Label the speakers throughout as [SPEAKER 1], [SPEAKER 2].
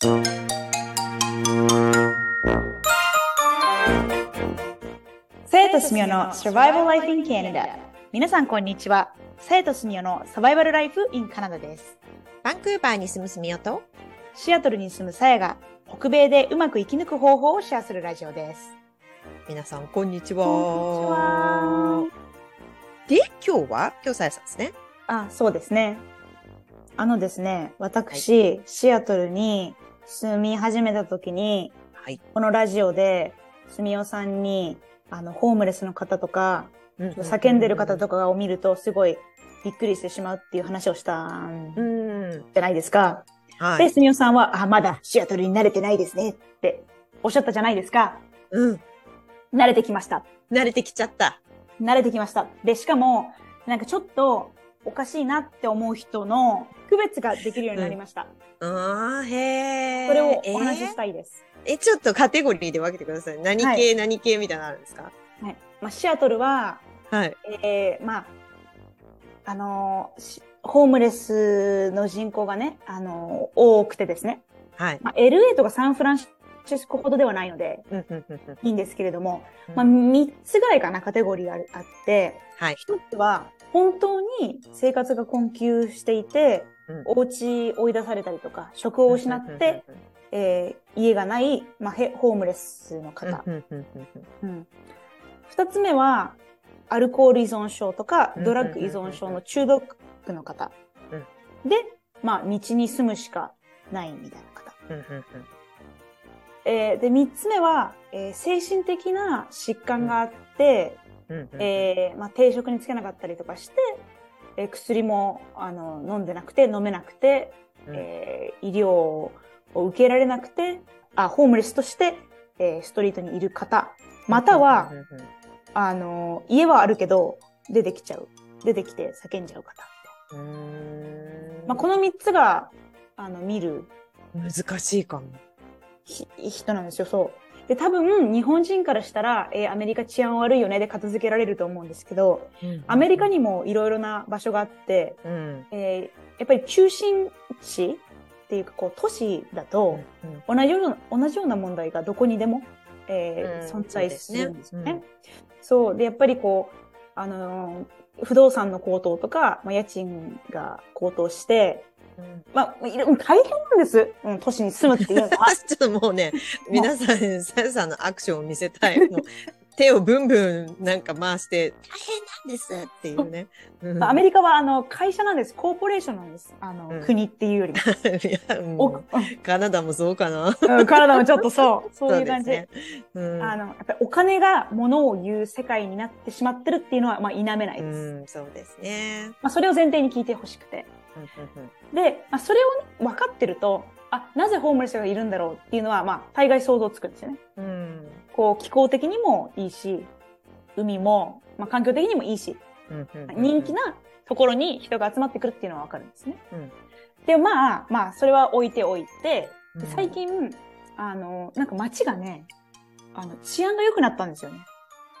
[SPEAKER 1] 生とすみおの Survival Life in Canada 皆さんこんにちは。生とすみおのサバイバルライフ in カナダです。
[SPEAKER 2] バンクーバーに住むすみおと、
[SPEAKER 1] シアトルに住むさやが北米でうまく生き抜く方法をシェアするラジオです。
[SPEAKER 2] 皆さん、こんにちは。
[SPEAKER 1] こんにちは。
[SPEAKER 2] で、今日は、今日さやさんですね。
[SPEAKER 1] あそうですね。あのですね私、シアトルに住み始めた時に
[SPEAKER 2] はい。
[SPEAKER 1] このラジオですみおさんにあのホームレスの方とか叫んでる方とかを見るとすごいびっくりしてしまうっていう話をしたん
[SPEAKER 2] うん。
[SPEAKER 1] じゃないですか。で、
[SPEAKER 2] はい。
[SPEAKER 1] すみおさんは、あ、まだシアトルに慣れてないですねっておっしゃったじゃないですか。
[SPEAKER 2] うん。
[SPEAKER 1] 慣れてきました。
[SPEAKER 2] 慣れてきちゃった。
[SPEAKER 1] 慣れてきました。で、しかも、なんかちょっとおかしいなって思う人の区別ができるようになりました。
[SPEAKER 2] あー、へー。
[SPEAKER 1] それを
[SPEAKER 2] え
[SPEAKER 1] お話ししたいです。
[SPEAKER 2] え、ちょっとカテゴリーで分けてください。何系、
[SPEAKER 1] はい
[SPEAKER 2] 何系みたいなのあるんですか？
[SPEAKER 1] はい。まあ、シアトルは、
[SPEAKER 2] はい。
[SPEAKER 1] えー、まあ、あのーしホームレスの人口がね、あのー多くてですね。
[SPEAKER 2] はい。
[SPEAKER 1] まあ、LA とかサンフランシスコほどではないので、
[SPEAKER 2] うん、うん、うん、うん。
[SPEAKER 1] いいんですけれども、
[SPEAKER 2] うん
[SPEAKER 1] まあ、3つぐらいかな、カテゴリーがあって、
[SPEAKER 2] はい。
[SPEAKER 1] 1つは、本当に生活が困窮していて、
[SPEAKER 2] うん
[SPEAKER 1] お家追い出されたりとか、職を失って、、えー家がない、まあ、へホームレスの方。
[SPEAKER 2] うん、うん、うん、うん
[SPEAKER 1] うん2つ目は、アルコール依存症とか、
[SPEAKER 2] うん
[SPEAKER 1] ドラッグ依存症の中毒の方。で、まあ、道に住むしかないみたいな方。えーで、3つ目は、えー精神的な疾患があって。えーまあ、定職につけなかったりとかして、えー薬もあの飲んでなくて飲めなくて、
[SPEAKER 2] うん。
[SPEAKER 1] えー医療を受けられなくてあホームレスとして、えーストリートにいる方または、あの家はあるけど出てきちゃう。出てきて叫んじゃう方、まあ、この3つがあの見る。
[SPEAKER 2] 難しいかも。
[SPEAKER 1] ひ人なんですよ。そうで多分日本人からしたら、えーアメリカ治安悪いよねで片付けられると思うんですけどアメリカにもいろいろな場所があって、
[SPEAKER 2] うん、
[SPEAKER 1] えーやっぱり中心地っていうかこう都市だと
[SPEAKER 2] うん、
[SPEAKER 1] 同じような同じような問題がどこにでも、えー
[SPEAKER 2] うん。
[SPEAKER 1] 存在するんですよね。
[SPEAKER 2] そう
[SPEAKER 1] でやっぱりこうあのー不動産の高騰とか、まあ、家賃が高騰して、
[SPEAKER 2] うん
[SPEAKER 1] まあ、いろ大変なんです、うん、都市に住むっていうのは。
[SPEAKER 2] ちょっともうね、皆さん、さやさんのアクションを見せたい。手をブンブンなんか回して、大変なんですっていうね。うん
[SPEAKER 1] アメリカはあの会社なんです、コーポレーションなんです、あの、
[SPEAKER 2] うん
[SPEAKER 1] 国っていうよりも。
[SPEAKER 2] カナダもそうかな。
[SPEAKER 1] うん、体もちょっとそう、そういう感じ。
[SPEAKER 2] ね。うん
[SPEAKER 1] あの、やっぱりお金が物を言う世界になってしまってるっていうのは、まあ、否めないです。
[SPEAKER 2] うん、そうですね。
[SPEAKER 1] まあ、それを前提に聞いてほしくて。
[SPEAKER 2] うんうん
[SPEAKER 1] で、まあ、それを、ね、分かってると、あ、なぜホームレスがいるんだろうっていうのは、まあ、大概想像つくんですよね。
[SPEAKER 2] うんうん
[SPEAKER 1] こう、気候的にもいいし、海も、まあ、環境的にもいいし、
[SPEAKER 2] うんうんうん
[SPEAKER 1] 人気なところに人が集まってくるっていうのは分かるんですね。
[SPEAKER 2] うん
[SPEAKER 1] で、まあ、まあ、それは置いておいて、
[SPEAKER 2] うん
[SPEAKER 1] で最近、あの、なんか街がね、あの、治安が良くなったんですよね。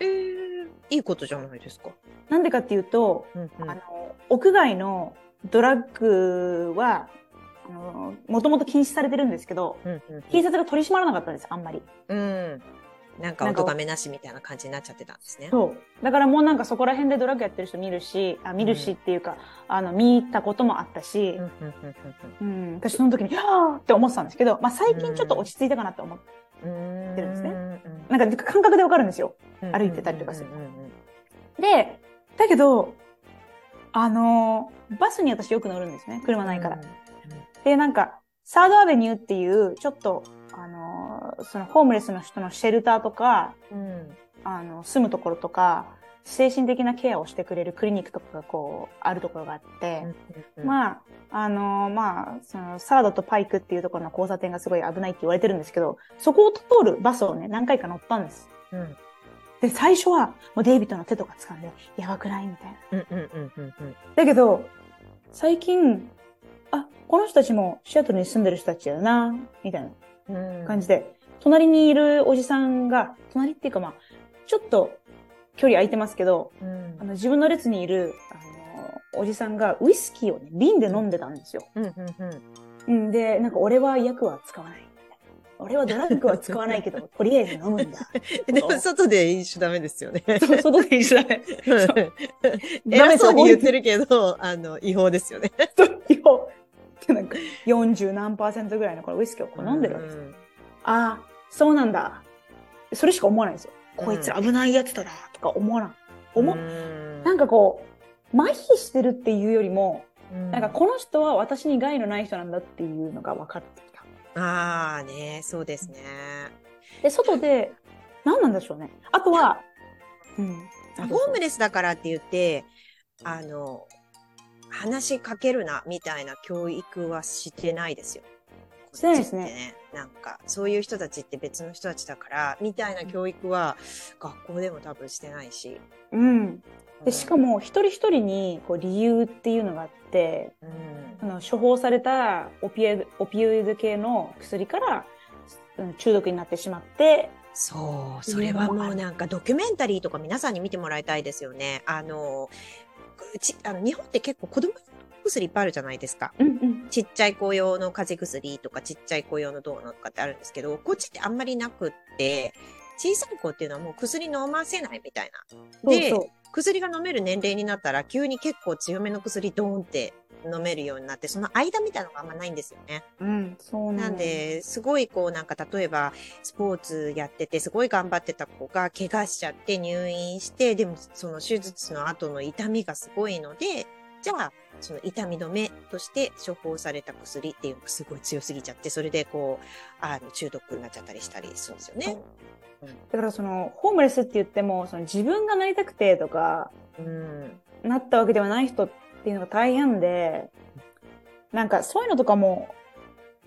[SPEAKER 2] えーいいことじゃないですか。
[SPEAKER 1] なんでかっていうと、
[SPEAKER 2] うんうん
[SPEAKER 1] あの、屋外のドラッグは、あの、もともと禁止されてるんですけど、
[SPEAKER 2] うんうん
[SPEAKER 1] 警察が取り締まらなかったんです、あんまり。
[SPEAKER 2] うん。なんか、
[SPEAKER 1] なんか
[SPEAKER 2] お咎めなしみたいな感じになっちゃってたんですね。
[SPEAKER 1] そう。だからもうなんかそこら辺でドラッグやってる人見るし、あ見るしっていうか、あの、見たこともあったし
[SPEAKER 2] うん、うんうん
[SPEAKER 1] うん、私その時に、はぁーって思ってたんですけど、まあ最近ちょっと落ち着いたかなって思って、るんですね
[SPEAKER 2] うん
[SPEAKER 1] なんか感覚でわかるんですよ。
[SPEAKER 2] うん
[SPEAKER 1] 歩いてたりとかする
[SPEAKER 2] うんうんうん
[SPEAKER 1] で、だけど、あのーバスに私よく乗るんですね。車ないから。で、なんか、サードアベニューっていう、ちょっと、あのーそのホームレスの人のシェルターとか、
[SPEAKER 2] うん
[SPEAKER 1] あの、住むところとか、精神的なケアをしてくれるクリニックとかがこう、あるところがあって、
[SPEAKER 2] あ、
[SPEAKER 1] まあ、あのーまあ、その、サードとパイクっていうところの交差点がすごい危ないって言われてるんですけど、そこを通るバスをね、何回か乗ったんです。
[SPEAKER 2] うん
[SPEAKER 1] で、最初は、もうデイビッドの手とか掴んで、やばくないみたいな。
[SPEAKER 2] うんうんうんうんうん
[SPEAKER 1] だけど、最近、あ、この人たちもシアトルに住んでる人たちだな、みたいな
[SPEAKER 2] うん
[SPEAKER 1] 感じで、隣にいるおじさんが、隣っていうかまあ、ちょっと距離空いてますけど、
[SPEAKER 2] うん
[SPEAKER 1] あの自分の列にいる、あの、おじさんがウイスキーをね、瓶で飲んでたんですよ。
[SPEAKER 2] うんうんうん
[SPEAKER 1] うん、で、なんか俺は薬は使わない。俺はドラッグは使わないけど、とりあえず飲むんだ。
[SPEAKER 2] でも外で飲酒ダメですよね。
[SPEAKER 1] そう外で一緒だね。
[SPEAKER 2] 偉そうに言ってるけど、あの、違法ですよね。
[SPEAKER 1] よ。なんか40何パーセントぐらいのこれウイスキーをこう飲んでるわけです。
[SPEAKER 2] うん
[SPEAKER 1] ああ、そうなんだ。それしか思わないんですよ。
[SPEAKER 2] うん
[SPEAKER 1] こいつ危ないやつだな、とか思わない。思っ
[SPEAKER 2] うん
[SPEAKER 1] なんかこう、麻痺してるっていうよりも、
[SPEAKER 2] うん
[SPEAKER 1] なんかこの人は私に害のない人なんだっていうのが分かってきた。
[SPEAKER 2] ああね、そうですね。
[SPEAKER 1] で、外で、何なんでしょうね。あとは、うん。
[SPEAKER 2] ホームレスだからって言って、あの、話しかけるな、みたいな教育はしてないですよ。
[SPEAKER 1] してないですね
[SPEAKER 2] なんか、そういう人たちって別の人たちだから、みたいな教育は学校でも多分してないし。
[SPEAKER 1] うん。で、しか
[SPEAKER 2] も、
[SPEAKER 1] も一人一人にこう理由っていうのがあって、
[SPEAKER 2] うん
[SPEAKER 1] あの処方されたオピエオピオイド系の薬からうん中毒になってしまって、
[SPEAKER 2] そう、それはもうなんかドキュメンタリーとか皆さんに見てもらいたいですよね。あの、うちあの日本って結構子供薬いっぱいあるじゃないですか。
[SPEAKER 1] うんうん、
[SPEAKER 2] ちっちゃい子用の風邪薬とかちっちゃい子用のどうのとかってあるんですけど、こっちってあんまりなくって、小さい子っていうのはもう薬飲ませないみたいな。で
[SPEAKER 1] そうそう。
[SPEAKER 2] 薬が飲める年齢になったら急に結構強めの薬ドーンって飲めるようになって、その間みたいなのがあんまないんですよね。
[SPEAKER 1] うん、そう
[SPEAKER 2] なん
[SPEAKER 1] だ
[SPEAKER 2] で、すごいこうなんか例えばスポーツやっててすごい頑張ってた子が怪我しちゃって入院して、でもその手術の後の痛みがすごいので、じゃあその痛み止めとして処方された薬っていうのがすごい強すぎちゃって、それでこう、あの中毒になっちゃったりしたりするんですよね。
[SPEAKER 1] だからそのホームレスって言ってもその自分がなりたくてとか
[SPEAKER 2] うん。
[SPEAKER 1] なったわけではない人っていうのが大変でなんかそういうのとかも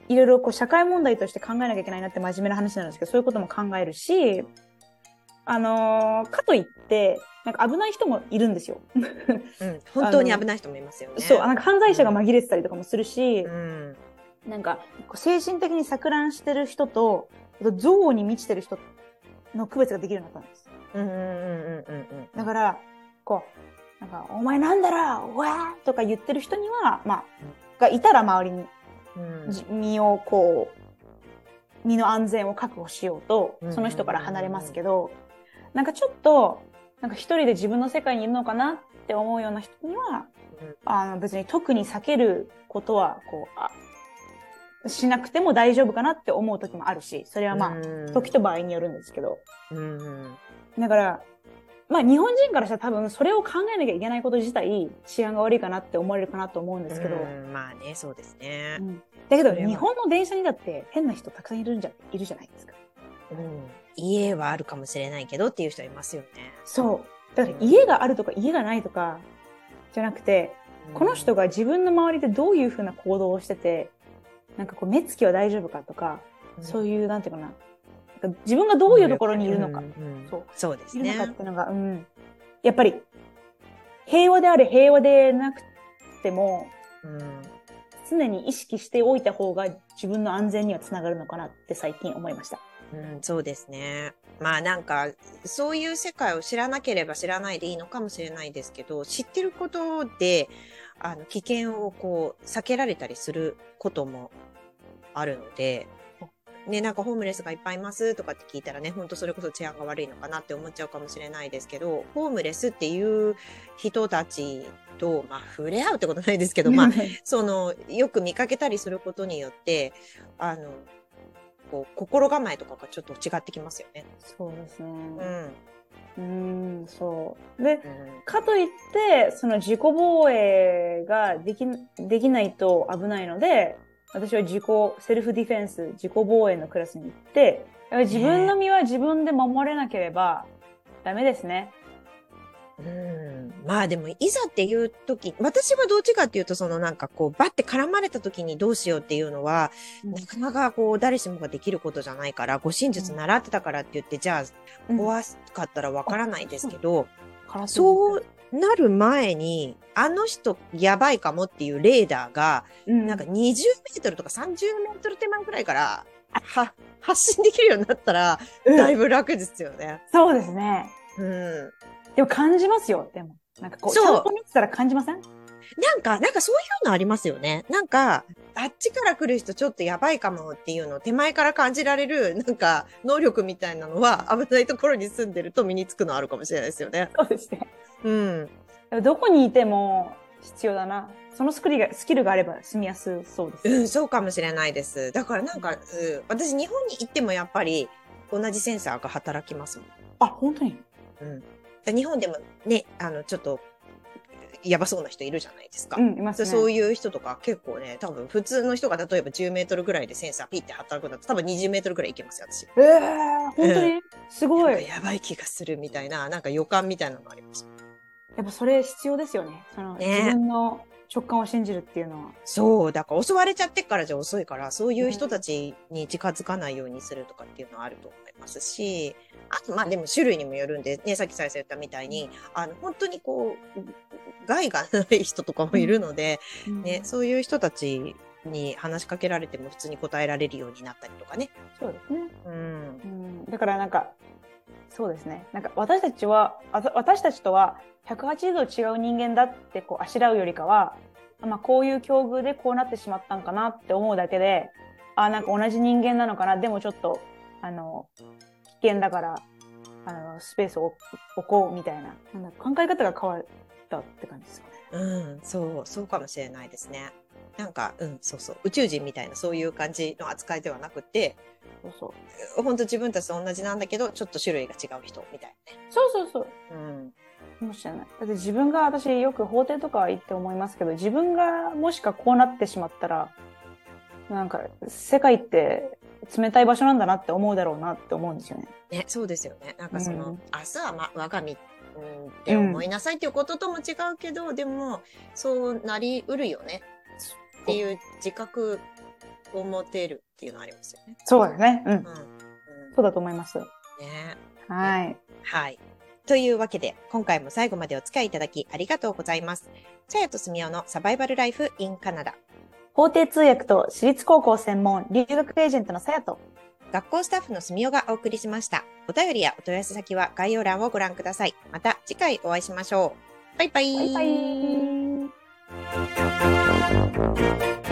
[SPEAKER 1] いろいろこう社会問題として考えなきゃいけないなって真面目な話なんですけどそういうことも考えるしあのーかといってなんか危ない人もいるんですよ。
[SPEAKER 2] うん。本当に危ない人もいますよね。
[SPEAKER 1] そうなんか犯罪者が紛れてたりとかもするし、
[SPEAKER 2] うん。
[SPEAKER 1] なんか精神的に錯乱してる人と憎悪に満ちてる人の区別ができるようになったんです。
[SPEAKER 2] うんうんうんうんうん
[SPEAKER 1] だから、こう、なんか、お前なんだろうわーとか言ってる人には、まあ、がいたら周りに
[SPEAKER 2] うん。
[SPEAKER 1] じ身をこう、身の安全を確保しようと
[SPEAKER 2] うん、
[SPEAKER 1] その人から離れますけど、なんかちょっと、なんか一人で自分の世界にいるのかなって思うような人には、
[SPEAKER 2] うん。
[SPEAKER 1] あの別に特に避けることは、こう、あしなくても大丈夫かなって思う時もあるし、それはまあ、時と場合によるんですけど。だから、まあ日本人からしたら多分それを考えなきゃいけないこと自体治安が悪いかなって思われるかなと思うんですけど、
[SPEAKER 2] うん。まあね、そうですね。
[SPEAKER 1] う。ん。だけど日本の電車にだって変な人たくさんいるんじゃ、いるじゃないですか。
[SPEAKER 2] うん家はあるかもしれないけどっていう人いますよね。
[SPEAKER 1] そう。だから家があるとか家がないとかじゃなくて、この人が自分の周りでどういうふうな行動をしてて、なんかこう目つきは大丈夫かとか、そう
[SPEAKER 2] いう
[SPEAKER 1] いう、なんていうかな、なんか自分がどういうところにいるのか、
[SPEAKER 2] うんうん
[SPEAKER 1] そう
[SPEAKER 2] そうですね
[SPEAKER 1] いるのかっ。ていうのが、うん。やっぱり、平和であれ平和でなくても、
[SPEAKER 2] うん
[SPEAKER 1] 常に意識しておいた方が自分の安全にはつながるのかなって最近思いました。
[SPEAKER 2] うん、そうですね。まあなんか、そういう世界を知らなければ知らないでいいのかもしれないですけど、知ってることで、あの、危険をこう、避けられたりすることもあるので、ね、なんかホームレスがいっぱいいますとかって聞いたらね、本当それこそ治安が悪いのかなって思っちゃうかもしれないですけど、ホームレスっていう人たちと、まあ、触れ合うってことないですけど、まあ、その、よく見かけたりすることによって、あの、こう、心構えとかがちょっと違ってきますよね。
[SPEAKER 1] そうですね。
[SPEAKER 2] うん。
[SPEAKER 1] うーん、そう。で、
[SPEAKER 2] うん
[SPEAKER 1] かといって、その自己防衛ができ、できないと危ないので、私は自己、セルフディフェンス、自己防衛のクラスに行って、自分の身は自分で守れなければダメですね。
[SPEAKER 2] うん。まあでも、いざっていう時、私はどっちかっていうと、そのなんかこう、バッて絡まれた時にどうしようっていうのは、なかなかこう、誰しもができることじゃないから、護身術習ってたからって言って、じゃあ、
[SPEAKER 1] うん
[SPEAKER 2] 怖かったらわからないですけど、
[SPEAKER 1] う
[SPEAKER 2] そうなる前に、あの人やばいかもっていうレーダーが、
[SPEAKER 1] うん、
[SPEAKER 2] なんか20メートルとか30メートル手前くらいから、は、発信できるようになったら、
[SPEAKER 1] うん
[SPEAKER 2] だいぶ楽ですよね。
[SPEAKER 1] そうですね。
[SPEAKER 2] うん。
[SPEAKER 1] でも感じますよ、でも。なんかこう、
[SPEAKER 2] そう
[SPEAKER 1] 見てたら感じません？
[SPEAKER 2] なんか、なんかそういうのありますよね。なんか、あっちから来る人ちょっとやばいかもっていうのを手前から感じられる、なんか、能力みたいなのは危ないところに住んでると身につくのあるかもしれないですよね。
[SPEAKER 1] そうですね。
[SPEAKER 2] うん。
[SPEAKER 1] どこにいても必要だな。そのスキルが、スキルがあれば住みやすそうです。
[SPEAKER 2] うん、そうかもしれないです。だからなんか、うん、私日本に行ってもやっぱり同じセンサーが働きますもん。
[SPEAKER 1] あ、本当に？
[SPEAKER 2] うん。日本でもね、あの、ちょっと、やばそうな人いるじゃないですか。
[SPEAKER 1] うん、いますね。
[SPEAKER 2] そういう人とか結構ね、多分普通の人が例えば10メートルぐらいでセンサーピッて働くんだと多分20メートルぐらいいけますよ、私。
[SPEAKER 1] ええー、本当に、すごい。
[SPEAKER 2] やばい気がするみたいな、なんか予感みたいなのあります。
[SPEAKER 1] やっぱそれ必要ですよね。その、
[SPEAKER 2] ね
[SPEAKER 1] 自分の直感を信じるっていうのは。
[SPEAKER 2] そう、だから襲われちゃってからじゃ遅いから、そういう人たちに近づかないようにするとかっていうのはあると思いますし、あとまあでも種類にもよるんで、ね、さっき先生言ったみたいに、あの、本当にこう、害がない人とかもいるので、ね、そういう人たちに話しかけられても普通に答えられるようになったりとかね。
[SPEAKER 1] そうですね。
[SPEAKER 2] うん。
[SPEAKER 1] うん、だからなんか、そうですね。なんか私たちは、私たちとは180度違う人間だってこうあしらうよりかは、まあこういう境遇でこうなってしまったんかなって思うだけで、あ、なんか同じ人間なのかな、でもちょっと、あの、危険だから、あの、スペースを置こうみたいな、なんだ考え方が変わったって感じですかね。
[SPEAKER 2] うん、そう、そうかもしれないですね。なんか、うん、そうそう。宇宙人みたいなそういう感じの扱いではなくて、
[SPEAKER 1] そうそう。
[SPEAKER 2] 本当自分たちと同じなんだけど、ちょっと種類が違う人みたい
[SPEAKER 1] そうそうそう。
[SPEAKER 2] うん。
[SPEAKER 1] かもしれない。だって自分が、私よく法廷とか行って思いますけど、自分がもしかこうなってしまったら、なんか、世界って冷たい場所なんだなって思うだろうなって思うんですよね。
[SPEAKER 2] ね、そうですよね。なんかその、
[SPEAKER 1] うん
[SPEAKER 2] 明日は、ま、我が身、うん、って思いなさいっていうこととも違うけど、でも、そうなりうるよね。っていう自覚を持てるっていうのありますよね。
[SPEAKER 1] そうだね。うん
[SPEAKER 2] う。ん。うん、
[SPEAKER 1] そうだと思います。
[SPEAKER 2] ね。
[SPEAKER 1] はい。
[SPEAKER 2] はい。というわけで、今回も最後までお付き合いいただきありがとうございます。さやとすみおのサバイバルライフ in カナダ。
[SPEAKER 1] 法廷通訳と私立高校専門留学エージェントのさやと。
[SPEAKER 2] 学校スタッフのすみおがお送りしました。お便りやお問い合わせ先は概要欄をご覧ください。また次回お会いしましょう。バイバイ。
[SPEAKER 1] バイバイ。